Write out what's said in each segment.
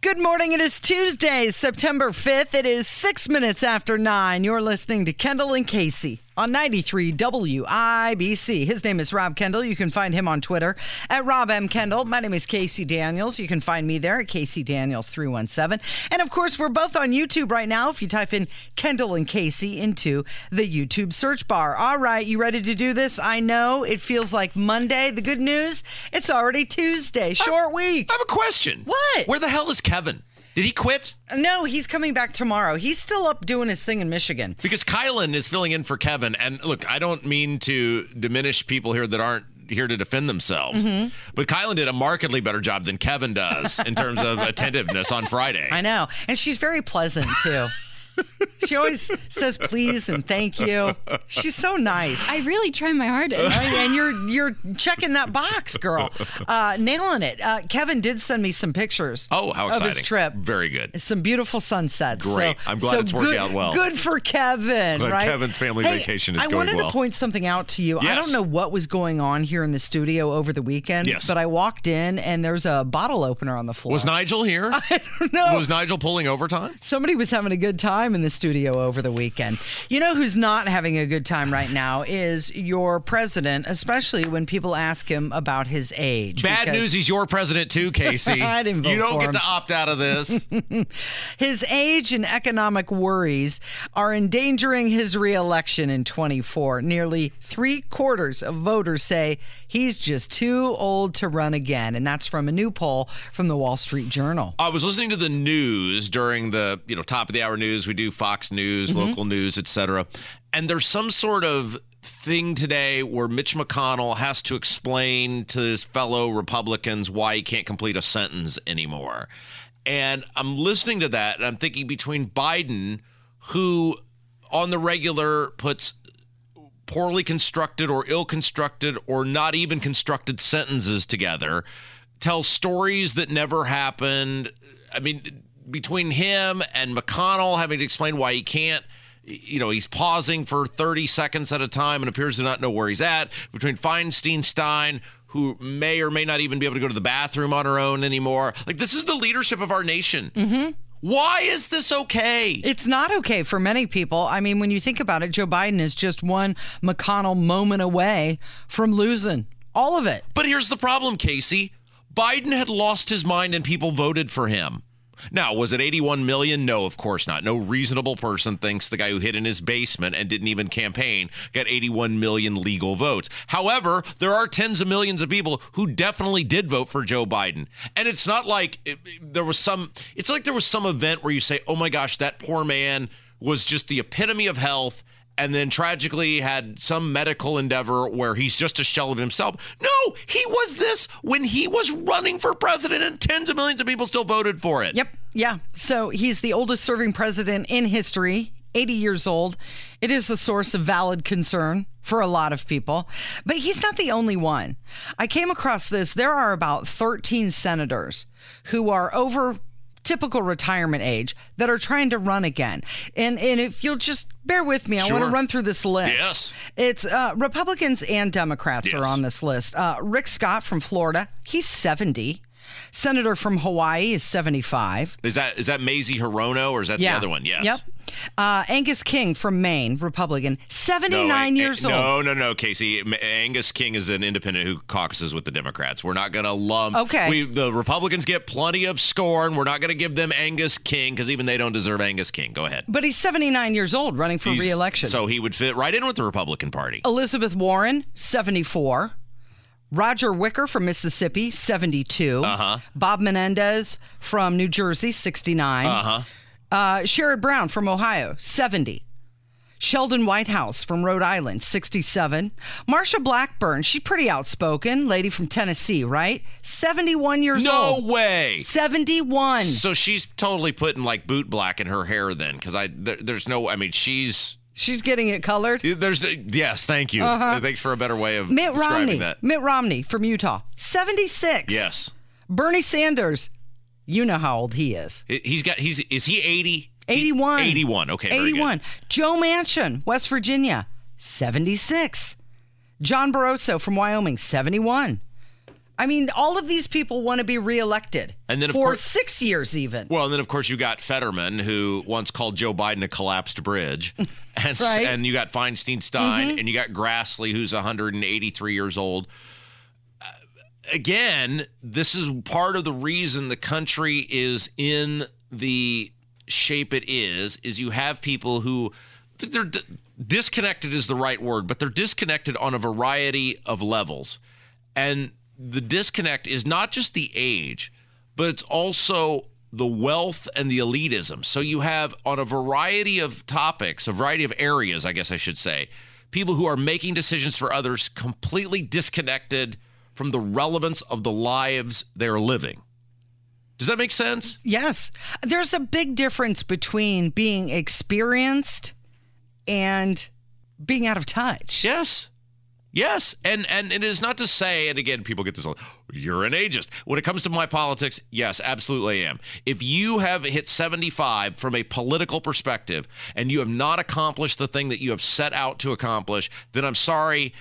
Good morning. It is Tuesday, September 5th. It is six minutes after nine. You're listening to Kendall and Casey on 93 WIBC. His name is Rob Kendall. You can find him on Twitter at Rob M. Kendall. My name is Casey Daniels. You can find me there at Casey Daniels 317. And of course, we're both on YouTube right now. If you type in Kendall and Casey into the YouTube search bar. All right, you ready to do this? I know it feels like Monday. The good news, it's already Tuesday. Short week. I have a question. What? Where the hell is Kevin? Did he quit? No, he's coming back tomorrow. He's still up doing his thing in Michigan. Because Kylan is filling in for Kevin. And look, I don't mean to diminish people here that aren't here to defend themselves. Mm-hmm. But Kylan did a markedly better job than Kevin does in terms of attentiveness on Friday. I know. And she's very pleasant too. she always says please and thank you. She's so nice. I really try my hardest. and you're you're checking that box, girl, uh, nailing it. Uh, Kevin did send me some pictures. Oh, how of exciting. his trip. Very good. Some beautiful sunsets. Great. So- I'm glad so it's working good- out well. Good for Kevin, Glad right? Kevin's family Hey, vacation is I going wanted well. to point something out to you. I don't know what was going on here in the studio over the weekend, Yes. but I walked in and there's a bottle opener on the floor. Was Nigel here? No. Was Nigel pulling overtime? Somebody was having a good time in the studio over the weekend. You know who's not having a good time right now is your president, especially when people ask him about his age. Bad news, he's your president too, Casey. I didn't vote you don't get him. to opt out of this. His age and economic worries are endangering his reelection in 24. Nearly three quarters of voters say he's just too old to run again. And that's from a new poll from the Wall Street Journal. I was listening to the news during the you know top of the hour news. We do Fox News, Mm-hmm. local news, etc. And there's some sort of thing today where Mitch McConnell has to explain to his fellow Republicans why he can't complete a sentence anymore. And I'm listening to that and I'm thinking between Biden, who on the regular puts poorly constructed or ill constructed or not even constructed sentences together, tells stories that never happened. I mean, between him and McConnell having to explain why he can't, you know, he's pausing for 30 seconds at a time and appears to not know where he's at. Between Feinstein, Stein, who may or may not even be able to go to the bathroom on her own anymore. Like, this is the leadership of our nation. Mm-hmm. Why is this okay? It's not okay for many people. I mean, when you think about it, Joe Biden is just one McConnell moment away from losing all of it. But here's the problem, Casey. Biden had lost his mind and people voted for him. Now, was it 81 million? No, of course not. No reasonable person thinks the guy who hid in his basement and didn't even campaign got 81 million legal votes. However, there are tens of millions of people who definitely did vote for Joe Biden. And it's not like it, there was some, it's like there was some event where you say, oh my gosh, that poor man was just the epitome of health and then tragically had some medical endeavor where he's just a shell of himself. No, he was this when he was running for president, and tens of millions of people still voted for it. Yep. Yeah. So he's the oldest serving president in history, 80 years old. It is a source of valid concern for a lot of people, but he's not the only one. I came across this. There are about 13 senators who are over typical retirement age that are trying to run again. And and if you'll just bear with me, I want to run through this list. Yes. It's uh, Republicans and Democrats are on this list. Uh, Rick Scott from Florida, he's 70. Senator from Hawaii is 75. Is that is that Mazie Hirono or is that the other one? Yes. Yep. Uh, Angus King from Maine, Republican, 79 wait, years eh, old. No, no, no, Casey. Angus King is an independent who caucuses with the Democrats. We're not going to lump. Okay. We, the Republicans get plenty of scorn. We're not going to give them Angus King because even they don't deserve Angus King. Go ahead. But he's 79 years old, running for He's- re-election. So he would fit right in with the Republican Party. Elizabeth Warren, 74. Roger Wicker from Mississippi, 72. Uh-huh. Bob Menendez from New Jersey, 69. Uh-huh. Uh, Sherrod Brown from Ohio, 70. Sheldon Whitehouse from Rhode Island, 67. Marsha Blackburn, she's pretty outspoken, lady from Tennessee, right? 71 years No old. No way. 71. So she's totally putting like boot black in her hair then, because I there, there's no. I mean, she's She's getting it colored. there's yes. Thank you. Thanks for a better way of Uh-huh. Mitt describing Romney. that. Mitt Romney from Utah, 76. Yes, Bernie Sanders, you know how old he is. He- he's got. He's is he eighty? 81. 81. Okay. 81. Joe Manchin, West Virginia, 76. John Barrasso from Wyoming, 71. I mean, all of these people want to be reelected And then, for course- six years, even. Well, and then of course you got Fetterman, who once called Joe Biden a collapsed bridge, and Right. Mm-hmm. and you got Feinstein Stein, and you got Grassley, who's 183 years old. Again, this is part of the reason the country is in the shape it is. Is you have people who they're disconnected is the right word, but they're disconnected on a variety of levels, and the disconnect is not just the age but it's also the wealth and the elitism. So you have on a variety of topics, a variety of areas, I guess I should say, people who are making decisions for others completely disconnected from the relevance of the lives they're living. Does that make sense? Yes. There's a big difference between being experienced and being out of touch. Yes. Yes, and and it is not to say, and again, people get this. You're an ageist. When it comes to my politics, yes, absolutely I am. If you have hit 75 from a political perspective, and you have not accomplished the thing that you have set out to accomplish, then I'm sorry.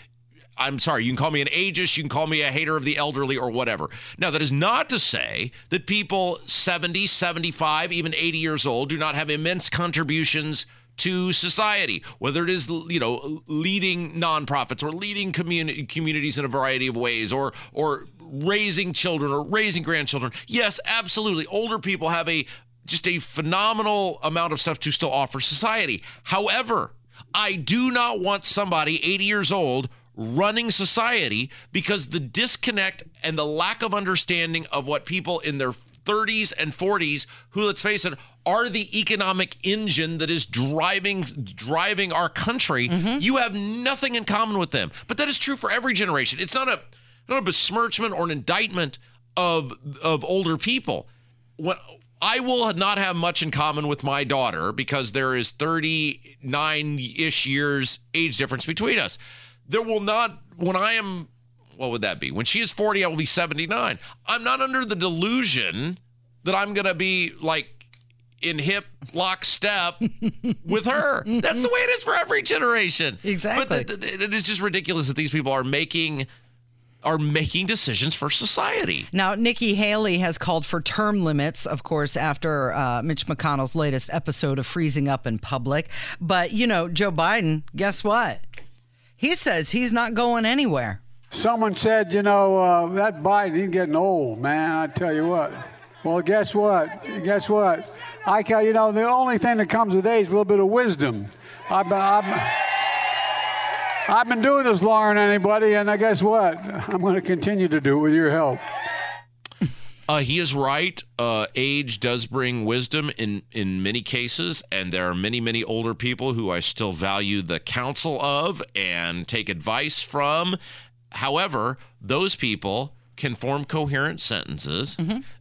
I'm sorry. You can call me an ageist. You can call me a hater of the elderly or whatever. Now, that is not to say that people 70, 75, even 80 years old do not have immense contributions to society, whether it is you know leading nonprofits or leading communities in a variety of ways, or or raising children or raising grandchildren. Yes, absolutely. Older people have a just a phenomenal amount of stuff to still offer society. However, I do not want somebody 80 years old running society because the disconnect and the lack of understanding of what people in their 30s and 40s who let's face it are the economic engine that is driving driving our country mm-hmm. you have nothing in common with them. But that is true for every generation. It's not a not a besmirchment or an indictment of of older people. What I will not have much in common with my daughter because there is 39 ish years age difference between us. There will not, when I am, what would that be? When she is 40, I will be 79. I'm not under the delusion that I'm going to be like in hip lockstep with her. That's the way it is for every generation. Exactly. But th- th- it is just ridiculous that these people are making are making decisions for society. Now, Nikki Haley has called for term limits, of course, after uh, Mitch McConnell's latest episode of freezing up in public. But, you know, Joe Biden, guess what? He says he's not going anywhere. Someone said, you know, uh, that Biden, he's getting old, man. I tell you what. Well, guess what? Guess what? I, you know, the only thing that comes with age is a little bit of wisdom. I've I've, I've been doing this longer than anybody, and I guess what? I'm going to continue to do it with your help. Uh, he is right. Uh, age does bring wisdom in, in many cases, and there are many, many older people who I still value the counsel of and take advice from. However, those people can form coherent sentences.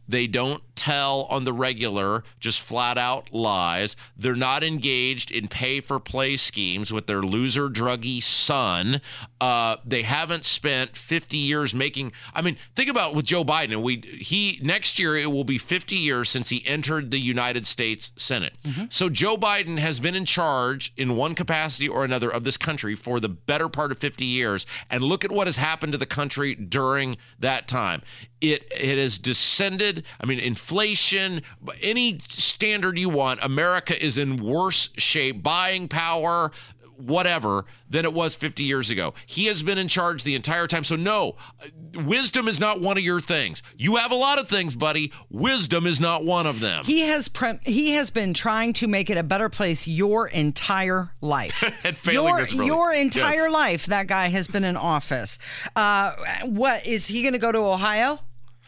They don't tell on the regular just flat out lies. They're not engaged in pay for play schemes with their loser druggy son. Uh, they haven't spent 50 years making. I mean, think about with Joe Biden. We he next year it will be 50 years since he entered the United States Senate. So Joe Biden has been in charge in one capacity or another of this country for the better part of 50 years. And look at what has happened to the country during that time. It it has descended. I mean, inflation, any standard you want, America is in worse shape. Buying power, whatever, than it was 50 years ago. He has been in charge the entire time. So no, wisdom is not one of your things. You have a lot of things, buddy. Wisdom is not one of them. He has pre- he has been trying to make it a better place your entire life. And failing your, your entire Yes. life, that guy has been in office. Uh, what is he going to go to Ohio?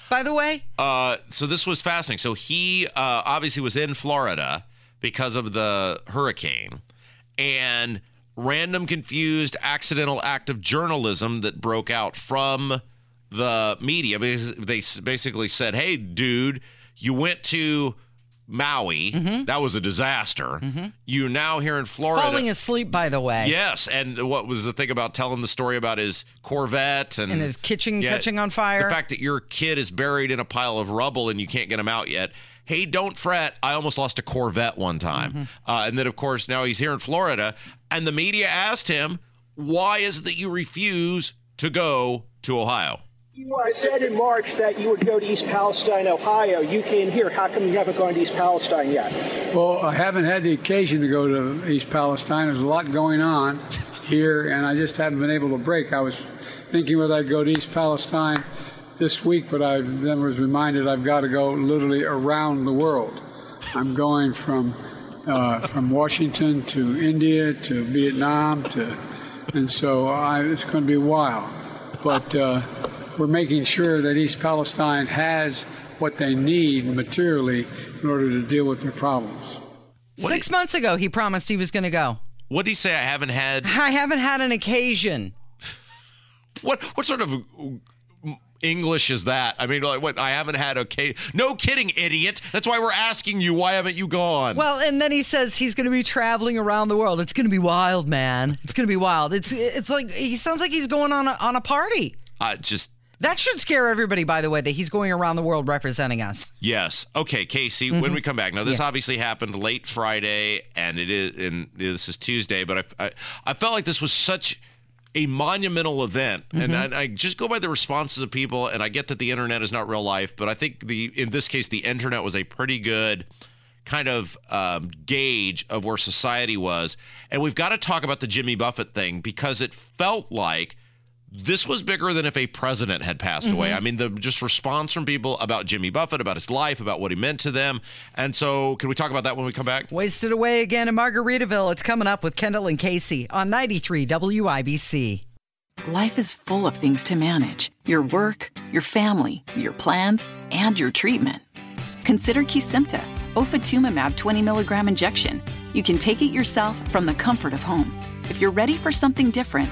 By the way, Uh, so this was fascinating. So he uh, obviously was in Florida because of the hurricane, and random confused accidental act of journalism that broke out from the media because they basically said, "Hey, dude, you went to Maui. That was a disaster. You're now here in Florida." Falling asleep, by the way. Yes, and what was the thing about telling the story about his Corvette and, And his kitchen catching on fire. The fact that your kid is buried in a pile of rubble and you can't get him out yet. Hey, don't fret. I almost lost a Corvette one time, Mm-hmm. uh, and then of course now he's here in Florida, and the media asked him, "Why is it that you refuse to go to Ohio?" You uh, said in March that you would go to East Palestine, Ohio. You came here. How come you haven't gone to East Palestine yet? Well, I haven't had the occasion to go to East Palestine. There's a lot going on here, and I just haven't been able to break. I was thinking whether I'd go to East Palestine this week, but I then was reminded I've got to go literally around the world. I'm going from uh, from Washington to India to Vietnam to, and so I, it's going to be a while. But uh, we're making sure that East Palestine has what they need materially in order to deal with their problems. Six months ago, he promised he was going to go. What did he say? I haven't had I haven't had an occasion. what? What sort of English is that? I mean, like, what? I haven't had okay. No kidding, idiot. That's why we're asking you. Why haven't you gone? Well, and then he says he's going to be traveling around the world. It's going to be wild, man. It's going to be wild. It's it's like he sounds like he's going on a, on a party. uh, just That should scare everybody, by the way, that he's going around the world representing us. Yes. Okay, Casey. When we come back, now this obviously happened late Friday, and it is, and this is Tuesday. But I, I, I felt like this was such a monumental event, and I, I just go by the responses of people, and I get that the internet is not real life, but I think the in this case the internet was a pretty good kind of um, gauge of where society was, and we've got to talk about the Jimmy Buffett thing because it felt like this was bigger than if a president had passed away. Mm-hmm. I mean, the just response from people about Jimmy Buffett, about his life, about what he meant to them. And so, can we talk about that when we come back? Wasted away again in Margaritaville. It's coming up with Kendall and Casey on 93 WIBC. Life is full of things to manage your work, your family, your plans, and your treatment. Consider Kesimpta, ofatumumab 20 milligram injection. You can take it yourself from the comfort of home. If you're ready for something different,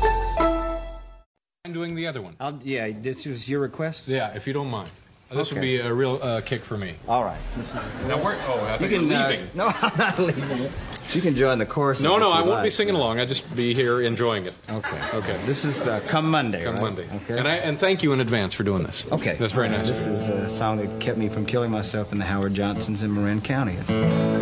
I'm doing the other one. I'll, yeah, this was your request? Yeah, if you don't mind. This would be a real uh, kick for me. All right. Now, where? Oh, I You think you're can, uh, leaving. no, I'm not leaving. You can join the chorus. No, no, I won't be like. singing along. I just be here enjoying it. Okay. Okay. This is uh, come Monday. Come right? Monday. Okay. And I and thank you in advance for doing this. okay. That's very nice. This is a song that kept me from killing myself in the Howard Johnsons in Marin County.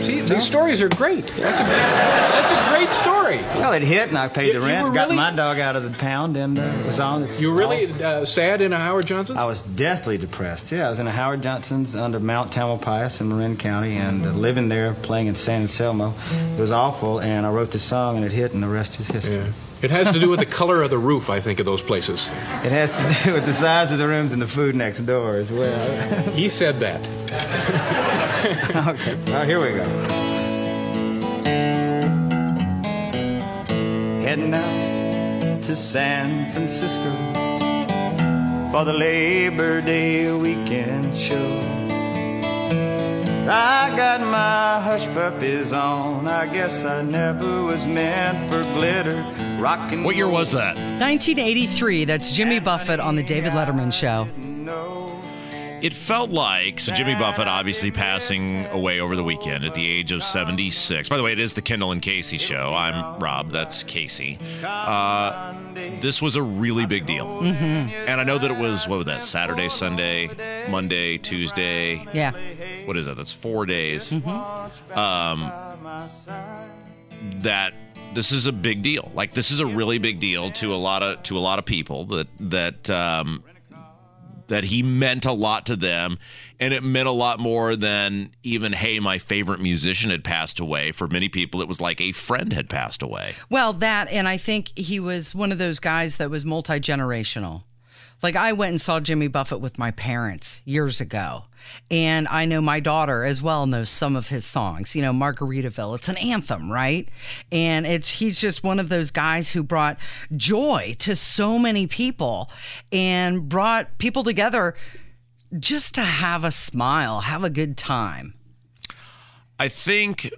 See, these stories are great. That's a that's a great story. Well, it hit, and I paid You- the rent, got really- my dog out of the pound, and uh, it was on. It's You were really uh, sad in a Howard Johnson? I was deathly depressed. Yeah, I was in a Howard Johnson's under Mount Tamalpais in Marin County, and uh, living there, playing in San Anselmo. It was awful, and I wrote the song, and it hit, and the rest is history. Yeah. It has to do with the color of the roof, I think, of those places. It has to do with the size of the rooms and the food next door as well. He said that. okay, now here we go. Heading out to San Francisco for the Labor Day weekend show. I got my hush puppies on. I guess I never was meant for glitter. Rockin' What year was that? 1983. That's Jimmy Buffett on the David Letterman show. It felt like so Jimmy Buffett obviously passing away over the weekend at the age of 76. By the way, it is the Kendall and Casey show. I'm Rob. That's Casey. Uh, this was a really big deal, mm-hmm. and I know that it was what was that Saturday, Sunday, Monday, Tuesday. Yeah. What is that? That's four days. Um, that this is a big deal. Like this is a really big deal to a lot of to a lot of people that that um, that he meant a lot to them and it meant a lot more than even hey my favorite musician had passed away for many people it was like a friend had passed away Well, that, and I think he was one of those guys that was multi generational. Like, I went and saw Jimmy Buffett with my parents years ago. And I know my daughter as well knows some of his songs. You know, Margaritaville, it's an anthem, right? And it's he's just one of those guys who brought joy to so many people and brought people together just to have a smile, have a good time. I think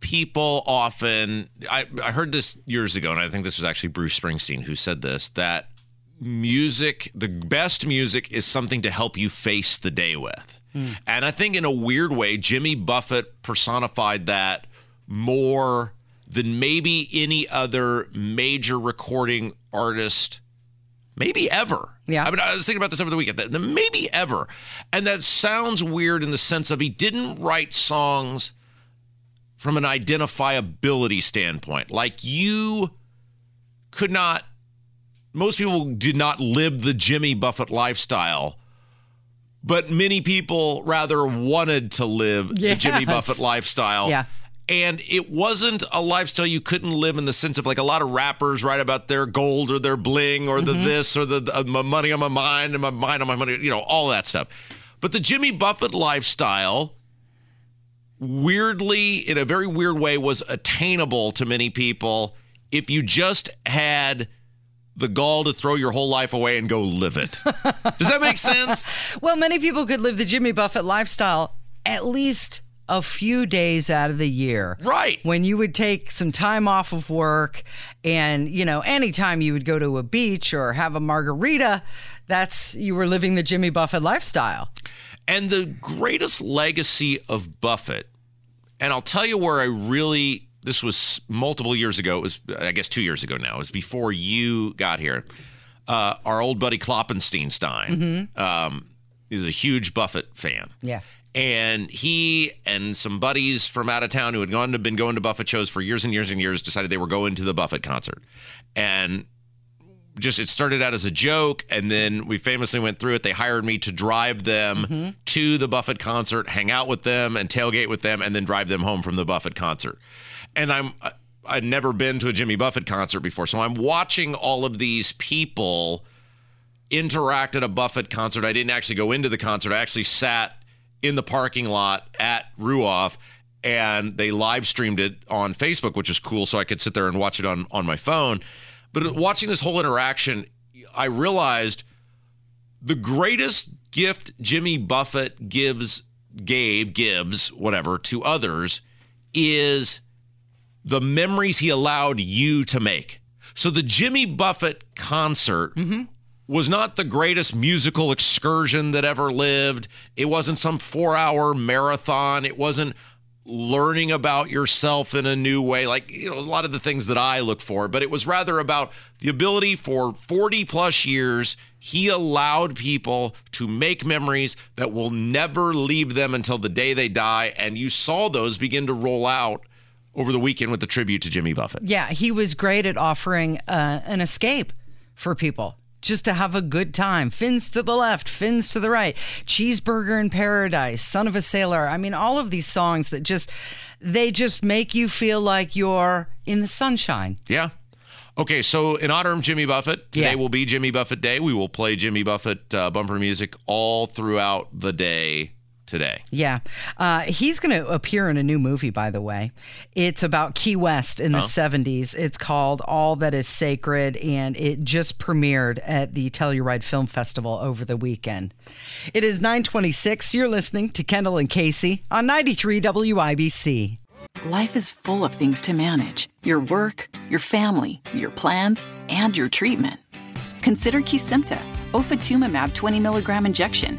people often I, I heard this years ago and I think this was actually Bruce Springsteen who said this that music the best music is something to help you face the day with. Hmm. And I think in a weird way Jimmy Buffett personified that more than maybe any other major recording artist maybe ever. Yeah. I mean, I was thinking about this over the weekend. that Maybe ever. And that sounds weird in the sense of he didn't write songs from an identifiability standpoint. Like you could not, most people did not live the Jimmy Buffett lifestyle, but many people rather wanted to live the Jimmy Buffett lifestyle. Yeah. And it wasn't a lifestyle you couldn't live in the sense of like a lot of rappers write about their gold or their bling or the this or the uh, my money on my mind and my mind on my money, you know, all that stuff. But the Jimmy Buffett lifestyle, weirdly, in a very weird way, was attainable to many people if you just had the gall to throw your whole life away and go live it. Does that make sense? Well, many people could live the Jimmy Buffett lifestyle at least a few days out of the year. Right. When you would take some time off of work and, you know, anytime you would go to a beach or have a margarita, that's you were living the Jimmy Buffett lifestyle. And the greatest legacy of Buffett, and I'll tell you where I really, this was multiple years ago, it was, I guess, two years ago now, it was before you got here. Uh, our old buddy Kloppenstein Stein um, is a huge Buffett fan. Yeah. And he and some buddies from out of town who had gone to been going to Buffett shows for years and years and years decided they were going to the Buffett concert. And just it started out as a joke and then we famously went through it they hired me to drive them to the buffett concert hang out with them and tailgate with them and then drive them home from the buffett concert and i'm i'd never been to a jimmy buffett concert before. So i'm watching all of these people interact at a buffett concert. I didn't actually go into the concert. I actually sat in the parking lot at ruoff and they live streamed it on facebook which is cool so i could sit there and watch it on on my phone. But watching this whole interaction, I realized the greatest gift Jimmy Buffett gives, gave, gives, whatever, to others is the memories he allowed you to make. So the Jimmy Buffett concert was not the greatest musical excursion that ever lived. It wasn't some four hour marathon. It wasn't learning about yourself in a new way, like, you know, a lot of the things that I look for, but it was rather about the ability for 40 plus years. He allowed people to make memories that will never leave them until the day they die. And you saw those begin to roll out over the weekend with the tribute to Jimmy Buffett. Yeah, he was great at offering uh, an escape for people. Just to have a good time. Fins to the left, fins to the right. Cheeseburger in Paradise, Son of a Sailor. I mean, all of these songs that just, they just make you feel like you're in the sunshine. Yeah. Okay, so in honor of Jimmy Buffett, today Yeah. will be Jimmy Buffett Day. We will play Jimmy Buffett uh, bumper music all throughout the day today. Yeah. Uh, he's going to appear in a new movie, by the way. It's about Key West in the 70s. It's called All That Is Sacred, and it just premiered at the Telluride Film Festival over the weekend. It is 926. You're listening to Kendall and Casey on 93 WIBC. Life is full of things to manage your work, your family, your plans, and your treatment. Consider Kesimpta, ofatumumab 20 milligram injection.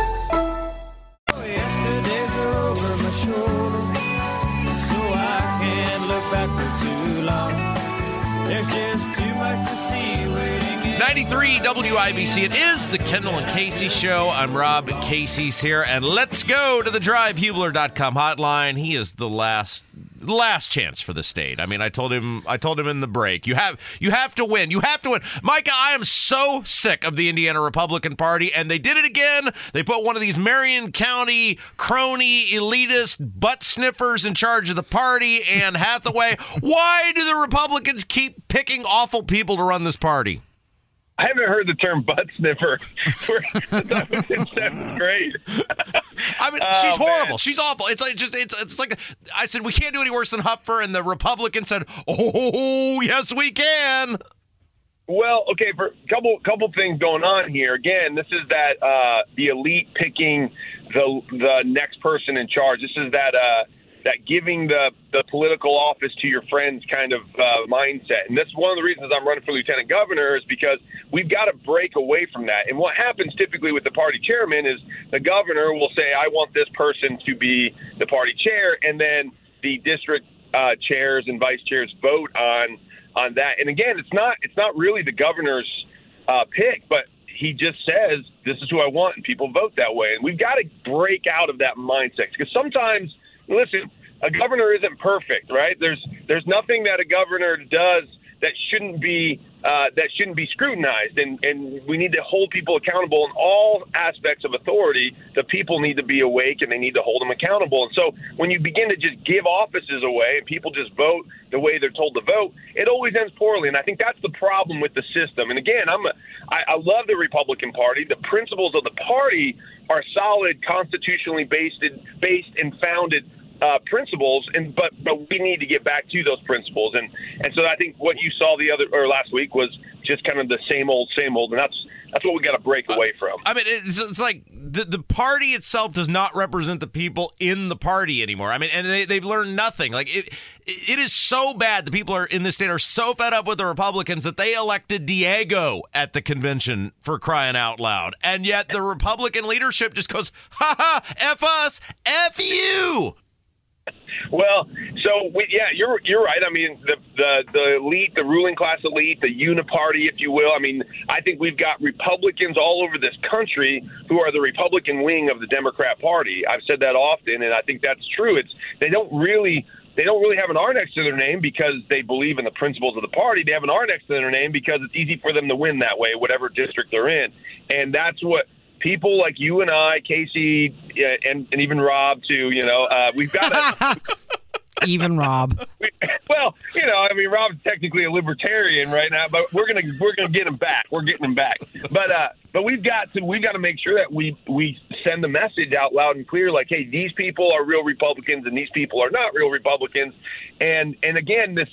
93 WIBC. It is the Kendall and Casey show. I'm Rob. Casey's here. And let's go to the drivehubler.com hotline. He is the last last chance for the state. I mean, I told him I told him in the break. You have you have to win. You have to win. Micah, I am so sick of the Indiana Republican Party and they did it again. They put one of these Marion County crony elitist butt sniffers in charge of the party and Hathaway. Why do the Republicans keep picking awful people to run this party? I haven't heard the term butt sniffer for, since I was in seventh grade. I mean, Oh, she's horrible. man. She's awful. It's like just it's it's like I said we can't do any worse than Hupfer, and the Republican said, "Oh yes, we can." Well, okay, for a couple couple things going on here. Again, this is that uh, the elite picking the the next person in charge. This is that uh, that giving the the political office to your friends kind of uh, mindset. And that's one of the reasons I'm running for lieutenant governor is because we've got to break away from that. And what happens typically with the party chairman is the governor will say, "I want this person to be the party chair," and then the district uh, chairs and vice chairs vote on on that. And again, it's not it's not really the governor's uh, pick, but he just says this is who I want, and people vote that way. And we've got to break out of that mindset because sometimes, listen, a governor isn't perfect, right? There's there's nothing that a governor does that shouldn't be uh, that shouldn't be scrutinized, and and we need to hold people accountable in all aspects of authority. The people need to be awake, and they need to hold them accountable. And so, when you begin to just give offices away, and people just vote the way they're told to vote, it always ends poorly. And I think that's the problem with the system. And again, I'm a, I, I love the Republican Party. The principles of the party are solid, constitutionally based, based and founded uh, principles, and but but we need to get back to those principles, and and so I think what you saw the other or last week was just kind of the same old, same old, and that's that's what we got to break away from. I mean, it's, it's like the the party itself does not represent the people in the party anymore. I mean, and they they've learned nothing. Like it it is so bad. The people are in this state are so fed up with the Republicans that they elected Diego at the convention for crying out loud, and yet the Republican leadership just goes, "Ha ha, f us, f you." Well, so we, yeah, you're you're right. I mean, the, the the elite, the ruling class elite, the uniparty, if you will. I mean, I think we've got Republicans all over this country who are the Republican wing of the Democrat Party. I've said that often, and I think that's true. It's they don't really they don't really have an R next to their name because they believe in the principles of the party. They have an R next to their name because it's easy for them to win that way, whatever district they're in, and that's what people like you and I, Casey, and, and even Rob too. You know, uh, we've got. Even Rob. well, you know, I mean, Rob's technically a libertarian right now, but we're gonna we're gonna get him back. We're getting him back. But uh, but we've got to we've got to make sure that we we send the message out loud and clear, like, hey, these people are real Republicans and these people are not real Republicans. And and again, this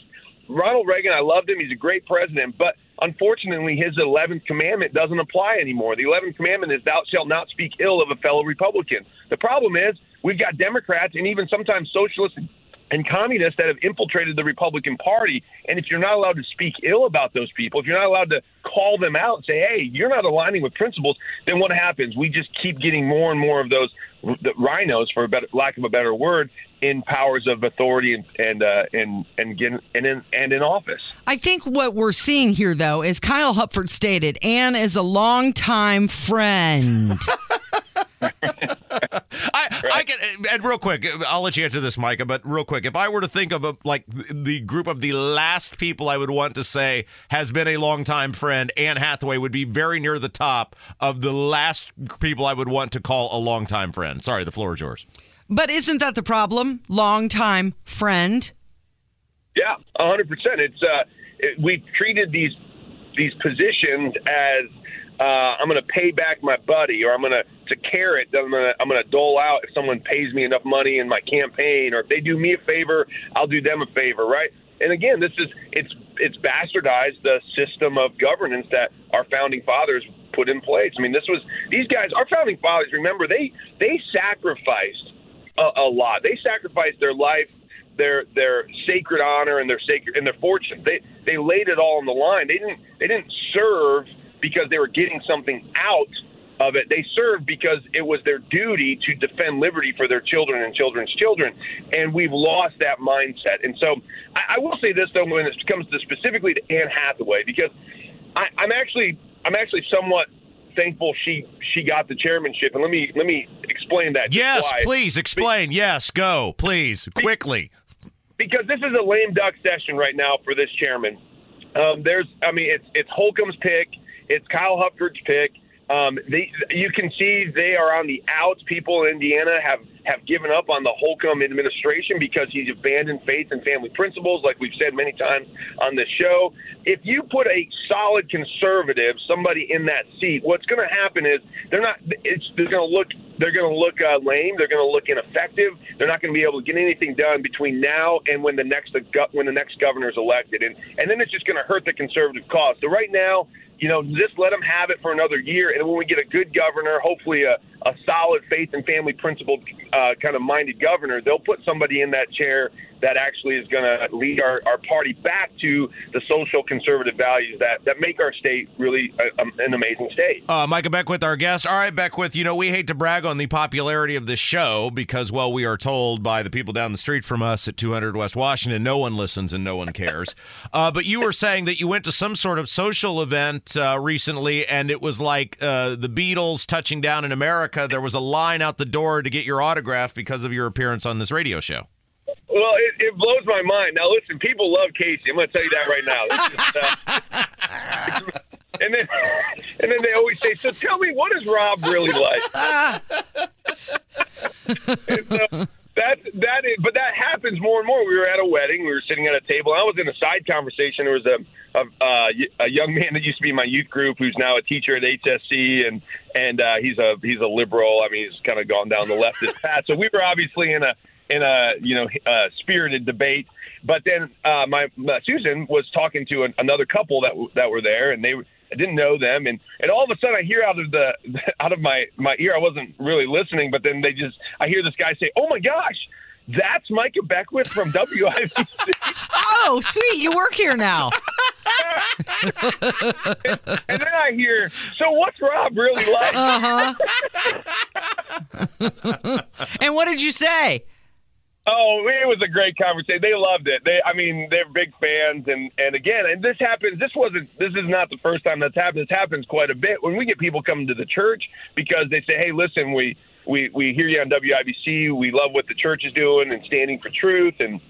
Ronald Reagan, I loved him. He's a great president, but unfortunately, his 11th commandment doesn't apply anymore. The 11th commandment is, "Thou shalt not speak ill of a fellow Republican." The problem is, we've got Democrats and even sometimes socialists and communists that have infiltrated the Republican Party. And if you're not allowed to speak ill about those people, if you're not allowed to call them out and say, "Hey, you're not aligning with principles," then what happens? We just keep getting more and more of those the rhinos, for a better, lack of a better word, in powers of authority and and uh, and and, get, and in and in office. I think what we're seeing here, though, is Kyle Hupfer stated, Anne is a longtime friend. I, I can, and real quick, I'll let you answer this, Micah. But real quick, if I were to think of a, like the group of the last people I would want to say has been a longtime friend, Anne Hathaway would be very near the top of the last people I would want to call a longtime friend. Sorry, the floor is yours. but isn't that the problem? Longtime friend. Yeah, hundred percent. It's uh, it, we've treated these these positions as uh, I'm going to pay back my buddy, or I'm going to it's a carrot that I'm gonna I'm gonna dole out if someone pays me enough money in my campaign, or if they do me a favor, I'll do them a favor, right? And again, this is it's it's bastardized the system of governance that our founding fathers put in place. I mean, this was these guys, our founding fathers. Remember, they they sacrificed a, a lot. They sacrificed their life, their their sacred honor, and their sacred and their fortune. They they laid it all on the line. They didn't they didn't serve because they were getting something out of it. They served because it was their duty to defend liberty for their children and children's children. And we've lost that mindset. And so I, I will say this though, when it comes to specifically to Anne Hathaway, because I, I'm actually I'm actually somewhat thankful she she got the chairmanship. And let me let me explain that. Yes, why. please explain. Yes, go, please, quickly. because this is a lame duck session right now for this chairman. Um, there's, I mean, it's it's Holcomb's pick, it's Kyle Hupfer's pick. Um, they, you can see they are on the outs. People in Indiana have have given up on the Holcomb administration because he's abandoned faith and family principles, like we've said many times on this show. If you put a solid conservative, somebody in that seat, what's going to happen is they're not. It's they're going to look. They're going to look uh, lame. They're going to look ineffective. They're not going to be able to get anything done between now and when the next when the next governor is elected, and and then it's just going to hurt the conservative cause. So right now, you know, just let them have it for another year. And when we get a good governor, hopefully a, a solid faith and family principled uh, kind of minded governor, they'll put somebody in that chair that actually is going to lead our, our party back to the social conservative values that, that make our state really a, um, an amazing state. Uh, Micah Beckwith, our guest. All right, Beckwith, you know, we hate to brag on the popularity of this show because, well, we are told by the people down the street from us at 200 West Washington, no one listens and no one cares. uh, but you were saying that you went to some sort of social event uh, recently, and it was like uh, the Beatles touching down in America. There was a line out the door to get your autograph because of your appearance on this radio show. Well, it, it blows my mind. Now, listen, people love Casey. I'm going to tell you that right now. Uh, and then, and then they always say, "So tell me, what is Rob really like?" and so that's that is, but that happens more and more. We were at a wedding. We were sitting at a table. I was in a side conversation. There was a a, uh, a young man that used to be in my youth group who's now a teacher at HSC, and and uh, he's a he's a liberal. I mean, he's kind of gone down the leftist path. So we were obviously in a in a you know uh, spirited debate. But then uh, my, my Susan was talking to an, another couple that w- that were there, and they were- I didn't know them, and and all of a sudden I hear out of the out of my my ear I wasn't really listening, but then they just I hear this guy say, "Oh my gosh." That's Micah Beckwith from WIBC. Oh, sweet. You work here now. and then I hear, so what's Rob really like? Uh huh. and what did you say? Oh, it was a great conversation. They loved it. They, I mean, they're big fans, and and again, and this happens. This wasn't. This is not the first time that's happened. This happens quite a bit when we get people coming to the church because they say, "Hey, listen, we we we hear you on WIBC. We love what the church is doing and standing for truth." And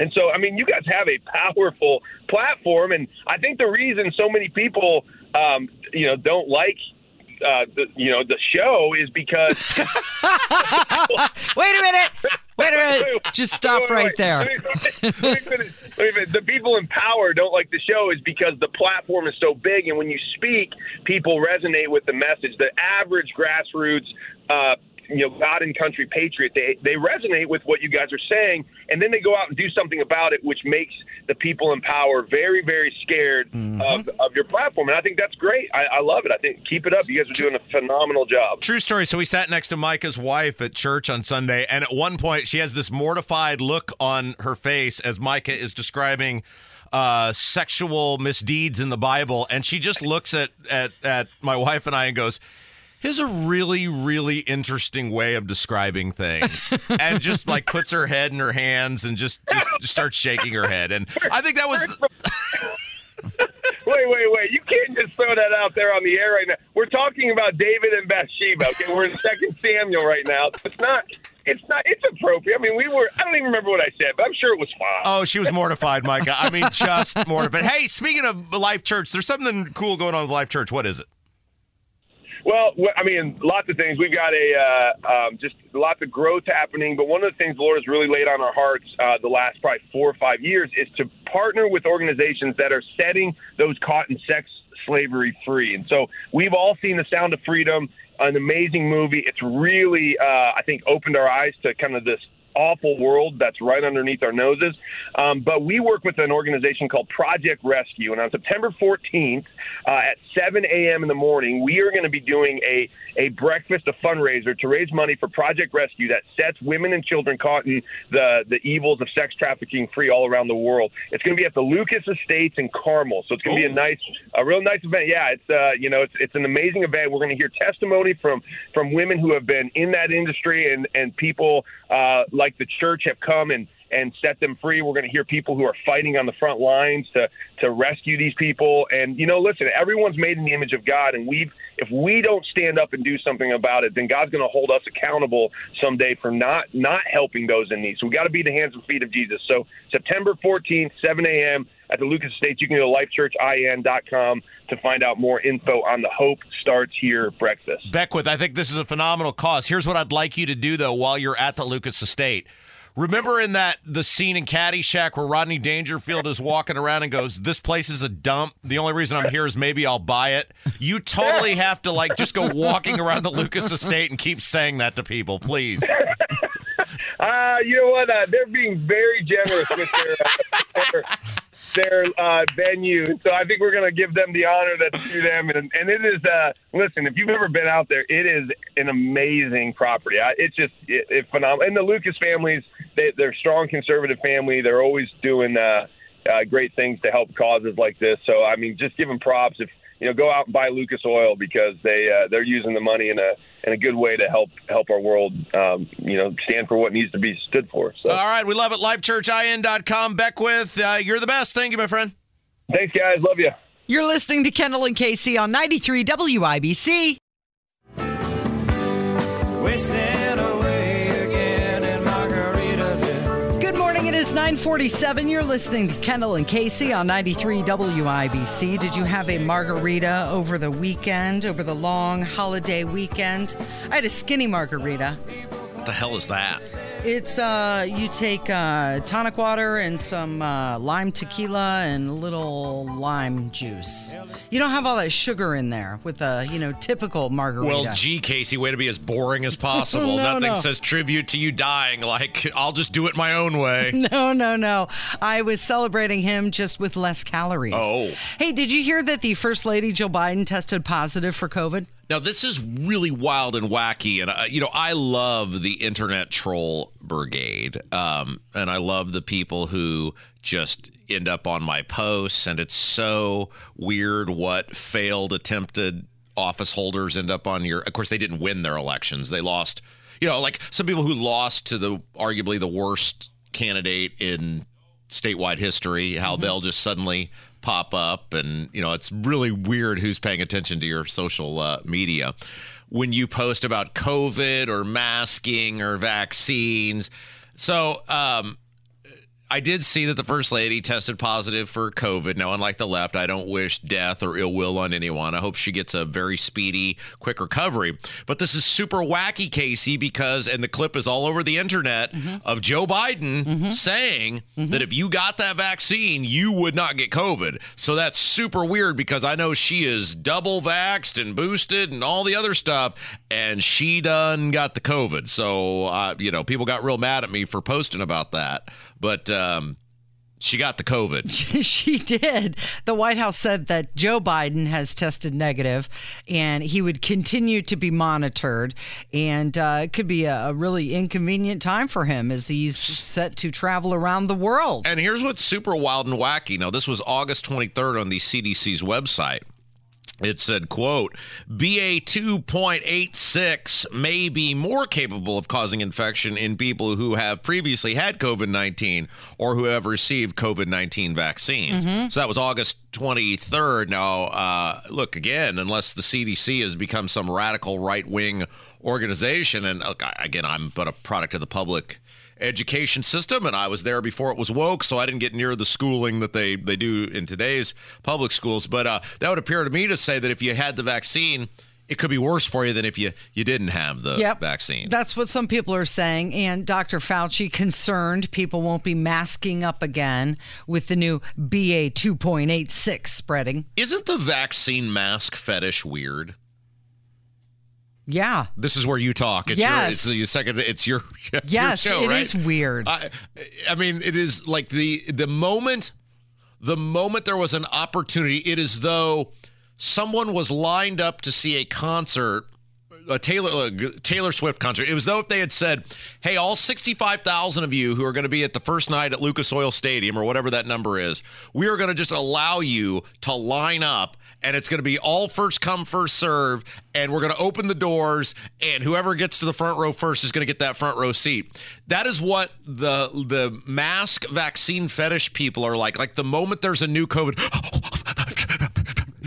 and so, I mean, you guys have a powerful platform, and I think the reason so many people, um, you know, don't like. Uh, the, you know the show is because Wait a minute. Wait a minute. Just stop Wait, right wait, there. Let me, let me. Let me. The people in power don't like the show is because the platform is so big, and when you speak, people resonate with the message. The average grassroots, uh, you know, God and country patriot, they they resonate with what you guys are saying, and then they go out and do something about it, which makes the people in power very, very scared of, of your platform. And I think that's great. I, I love it. I think keep it up. You guys are doing a phenomenal job. True story. So we sat next to Micah's wife at church on Sunday, and at one point she has this mortified look on her face as Micah is describing uh, sexual misdeeds in the Bible, and she just looks at at at my wife and I and goes. Here's a really, really interesting way of describing things, and just like puts her head in her hands and just just, just starts shaking her head. And I think that was Wait, wait, wait. You can't just throw that out there on the air right now. We're talking about David and Bathsheba. Okay, we're in Second Samuel right now. It's not. It's not. It's appropriate. I mean, we were. I don't even remember what I said, but I'm sure it was fine. Oh, she was mortified, Micah. I mean, just mortified. But hey, speaking of Life Church, there's something cool going on with Life Church. What is it? Well, I mean, lots of things. We've got a uh, um, just lots of growth happening, but one of the things the Lord has really laid on our hearts uh, the last probably four or five years is to partner with organizations that are setting those caught in sex slavery free. And so we've all seen the Sound of Freedom. an amazing movie. It's really, uh, I think, opened our eyes to kind of this awful world that's right underneath our noses. Um, but we work with an organization called Project Rescue, and on September 14th uh, at 7 a.m. in the morning, we are going to be doing a a breakfast, a fundraiser to raise money for Project Rescue that sets women and children caught in the the evils of sex trafficking free all around the world. It's going to be at the Lucas Estates in Carmel, so it's going to be a nice, a real nice event. Yeah, it's uh, you know, it's it's an amazing event. We're going to hear testimony from from women who have been in that industry and and people uh, like the church have come and and set them free. We're going to hear people who are fighting on the front lines to to rescue these people. And you know, listen, everyone's made in the image of God, and we if we don't stand up and do something about it, then God's going to hold us accountable someday for not not helping those in need. So we got to be the hands and feet of Jesus. So September 14th, 7 a.m. at the Lucas Estates. You can go to lifechurchin.com to find out more info on the Hope Starts Here breakfast. Beckwith, I think this is a phenomenal cause. Here's what I'd like you to do though while you're at the Lucas Estate. Remember in that the scene in Caddyshack where Rodney Dangerfield is walking around and goes, "This place is a dump. The only reason I'm here is maybe I'll buy it." You totally have to like just go walking around the Lucas Estate and keep saying that to people, please. Uh, you know what? Uh, they're being very generous with their uh, their, their uh, venue, and so I think we're going to give them the honor that's due them. And, and it is, uh, listen, if you've ever been out there, it is an amazing property. I, it's just it, it phenomenal. And the Lucas families, they, they're strong conservative family. They're always doing uh, uh, great things to help causes like this. So I mean, just give them props. If you know, go out and buy Lucas Oil because they uh, they're using the money in a in a good way to help help our world, um, you know, stand for what needs to be stood for. So. All right, we love it. LifeChurchIN.com. Beckwith, uh, you're the best. Thank you, my friend. Thanks, guys. Love you. You're listening to Kendall and Casey on 93 WIBC. Wasting 947. You're listening to Kendall and Casey on 93 WIBC. Did you have a margarita over the weekend, over the long holiday weekend? I had a skinny margarita. What the hell is that? It's uh, you take uh, tonic water and some uh, lime tequila and a little lime juice. You don't have all that sugar in there with a you know typical margarita. Well, gee, Casey, way to be as boring as possible. No, Nothing no. says tribute to you dying like I'll just do it my own way. No, no, no. I was celebrating him just with less calories. Oh. Hey, did you hear that the First Lady Joe Biden tested positive for COVID? Now, this is really wild and wacky. And, uh, you know, I love the internet troll brigade. Um, and I love the people who just end up on my posts. And it's so weird what failed attempted office holders end up on your. Of course, they didn't win their elections, they lost. You know, like some people who lost to the arguably the worst candidate in statewide history, how they'll just suddenly pop up. And, you know, it's really weird who's paying attention to your social uh, media. When you post about COVID or masking or vaccines. So, um, I did see that the first lady tested positive for COVID. Now, unlike the left, I don't wish death or ill will on anyone. I hope she gets a very speedy, quick recovery. But this is super wacky, Casey, because, and the clip is all over the internet of Joe Biden saying that if you got that vaccine, you would not get COVID. So that's super weird because I know she is double vaxxed and boosted and all the other stuff, and she done got the COVID. So, uh, you know, people got real mad at me for posting about that. But um, she got the COVID. she did. The White House said that Joe Biden has tested negative and he would continue to be monitored. And uh, it could be a, a really inconvenient time for him as he's set to travel around the world. And here's what's super wild and wacky. Now, this was August 23rd on the CDC's website. It said, quote, BA 2.86 may be more capable of causing infection in people who have previously had COVID 19 or who have received COVID 19 vaccines. Mhm. So that was August 23rd. Now, uh, look, again, unless the CDC has become some radical right wing organization, and look, again, I'm but a product of the public education system and I was there before it was woke so I didn't get near the schooling that they they do in today's public schools but uh, that would appear to me to say that if you had the vaccine it could be worse for you than if you you didn't have the Yep. vaccine That's what some people are saying. And Dr. Fauci concerned people won't be masking up again with the new BA 2.86 spreading. isn't the vaccine mask fetish weird Yeah. This is where you talk. It's Yes. Your, it's the second. It's your. your Yes, show, it right? is weird. I, I mean, it is like the the moment, the moment there was an opportunity, it is though someone was lined up to see a concert, a Taylor a Taylor Swift concert. It was though if they had said, "Hey, all sixty-five thousand of you who are going to be at the first night at Lucas Oil Stadium or whatever that number is, we are going to just allow you to line up." And it's going to be all first come, first serve. And we're going to open the doors, and whoever gets to the front row first is going to get that front row seat. That is what the the mask vaccine fetish people are like. Like the moment there's a new COVID,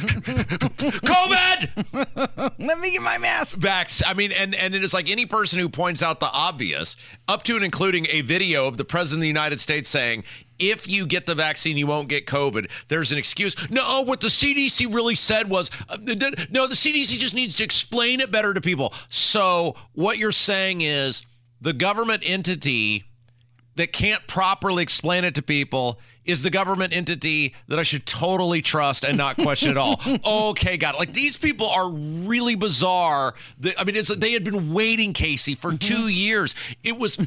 COVID. Let me get my mask. Vax. I mean, and and it is like any person who points out the obvious, up to and including a video of the president of the United States saying. If you get the vaccine, you won't get COVID. There's an excuse. No, what the CDC really said was uh, no, the CDC just needs to explain it better to people. So, what you're saying is the government entity that can't properly explain it to people is the government entity that I should totally trust and not question at all. okay, got it. Like these people are really bizarre. The- I mean, it's, they had been waiting, Casey, for mm-hmm. two years. It was,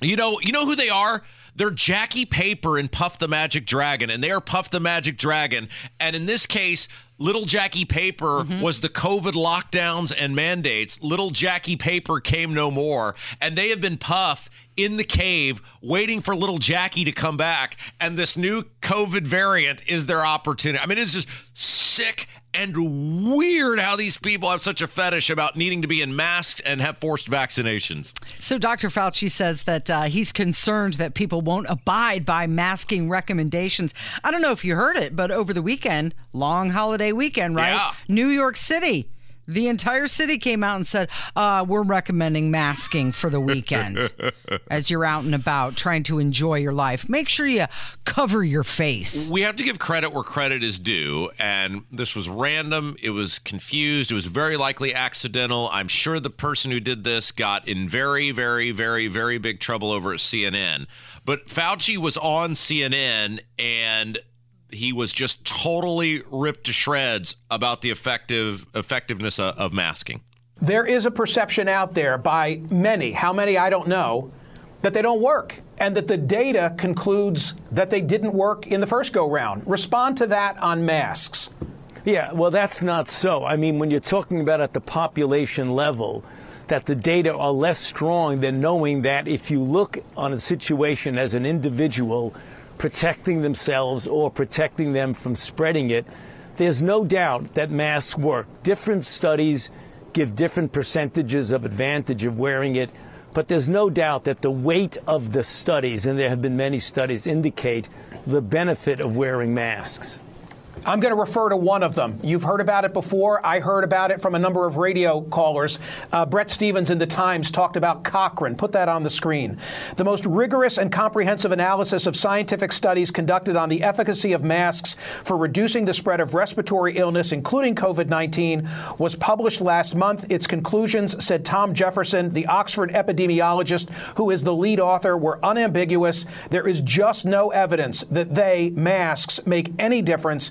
you know, you know who they are. They're Jackie Paper and Puff the Magic Dragon, and they are Puff the Magic Dragon. And in this case, Little Jackie Paper mm-hmm. was the COVID lockdowns and mandates. Little Jackie Paper came no more. And they have been Puff in the cave waiting for little Jackie to come back. And this new COVID variant is their opportunity. I mean, it's just sick and weird how these people have such a fetish about needing to be in masks and have forced vaccinations. So Dr. Fauci says that uh, he's concerned that people won't abide by masking recommendations. I don't know if you heard it, but over the weekend, long holiday weekend, right? Yeah. New York City. The entire city came out and said, uh, We're recommending masking for the weekend as you're out and about trying to enjoy your life. Make sure you cover your face. We have to give credit where credit is due. And this was random. It was confused. It was very likely accidental. I'm sure the person who did this got in very, very, very, very big trouble over at CNN. But Fauci was on CNN and he was just totally ripped to shreds about the effective effectiveness of, of masking. There is a perception out there by many, how many I don't know, that they don't work and that the data concludes that they didn't work in the first go round. Respond to that on masks. Yeah, well, that's not so. I mean, when you're talking about at the population level, that the data are less strong than knowing that if you look on a situation as an individual protecting themselves or protecting them from spreading it, there's no doubt that masks work. Different studies give different percentages of advantage of wearing it, but there's no doubt that the weight of the studies, and there have been many studies, indicate the benefit of wearing masks. I'm going to refer to one of them. You've heard about it before. I heard about it from a number of radio callers. Uh, Bret Stephens in the Times talked about Cochrane. Put that on the screen. The most rigorous and comprehensive analysis of scientific studies conducted on the efficacy of masks for reducing the spread of respiratory illness, including COVID 19, was published last month. Its conclusions, said Tom Jefferson, the Oxford epidemiologist who is the lead author, were unambiguous. There is just no evidence that they, masks, make any difference.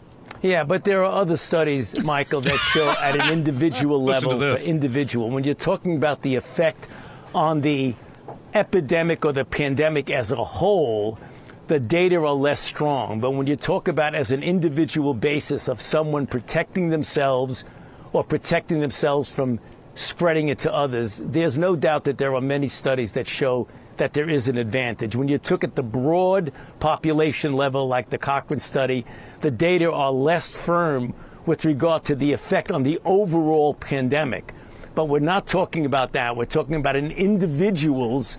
Yeah, but there are other studies, Michael, that show at an individual level to this. for individual. When you're talking about the effect on the epidemic or the pandemic as a whole, the data are less strong. But when you talk about as an individual basis of someone protecting themselves or protecting themselves from spreading it to others, there's no doubt that there are many studies that show that there is an advantage. When you took at the broad population level, like the Cochrane study, the data are less firm with regard to the effect on the overall pandemic. But we're not talking about that. We're talking about an individual's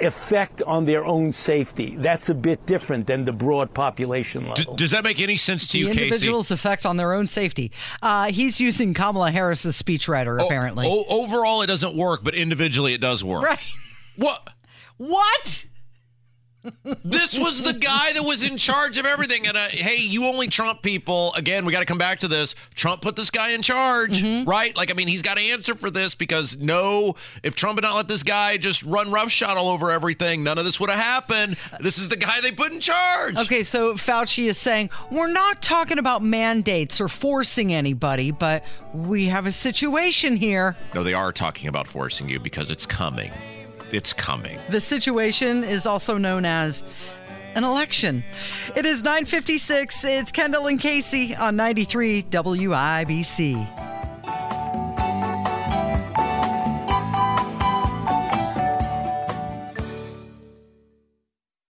effect on their own safety. That's a bit different than the broad population level. Does that make any sense to the you, Casey? individual's effect on their own safety. Uh, he's using Kamala Harris as speechwriter, apparently. O- overall, it doesn't work, but individually, it does work. Right. What? What? this was the guy that was in charge of everything. And uh, hey, you only Trump people. Again, we got to come back to this. Trump put this guy in charge, Mm-hmm. right? Like, I mean, he's got to answer for this because no, if Trump had not let this guy just run roughshod all over everything, none of this would have happened. This is the guy they put in charge. Okay, so Fauci is saying we're not talking about mandates or forcing anybody, but we have a situation here. No, they are talking about forcing you because it's coming. It's coming. The situation is also known as an election. It is 9:56. It's Kendall and Casey on 93 WIBC.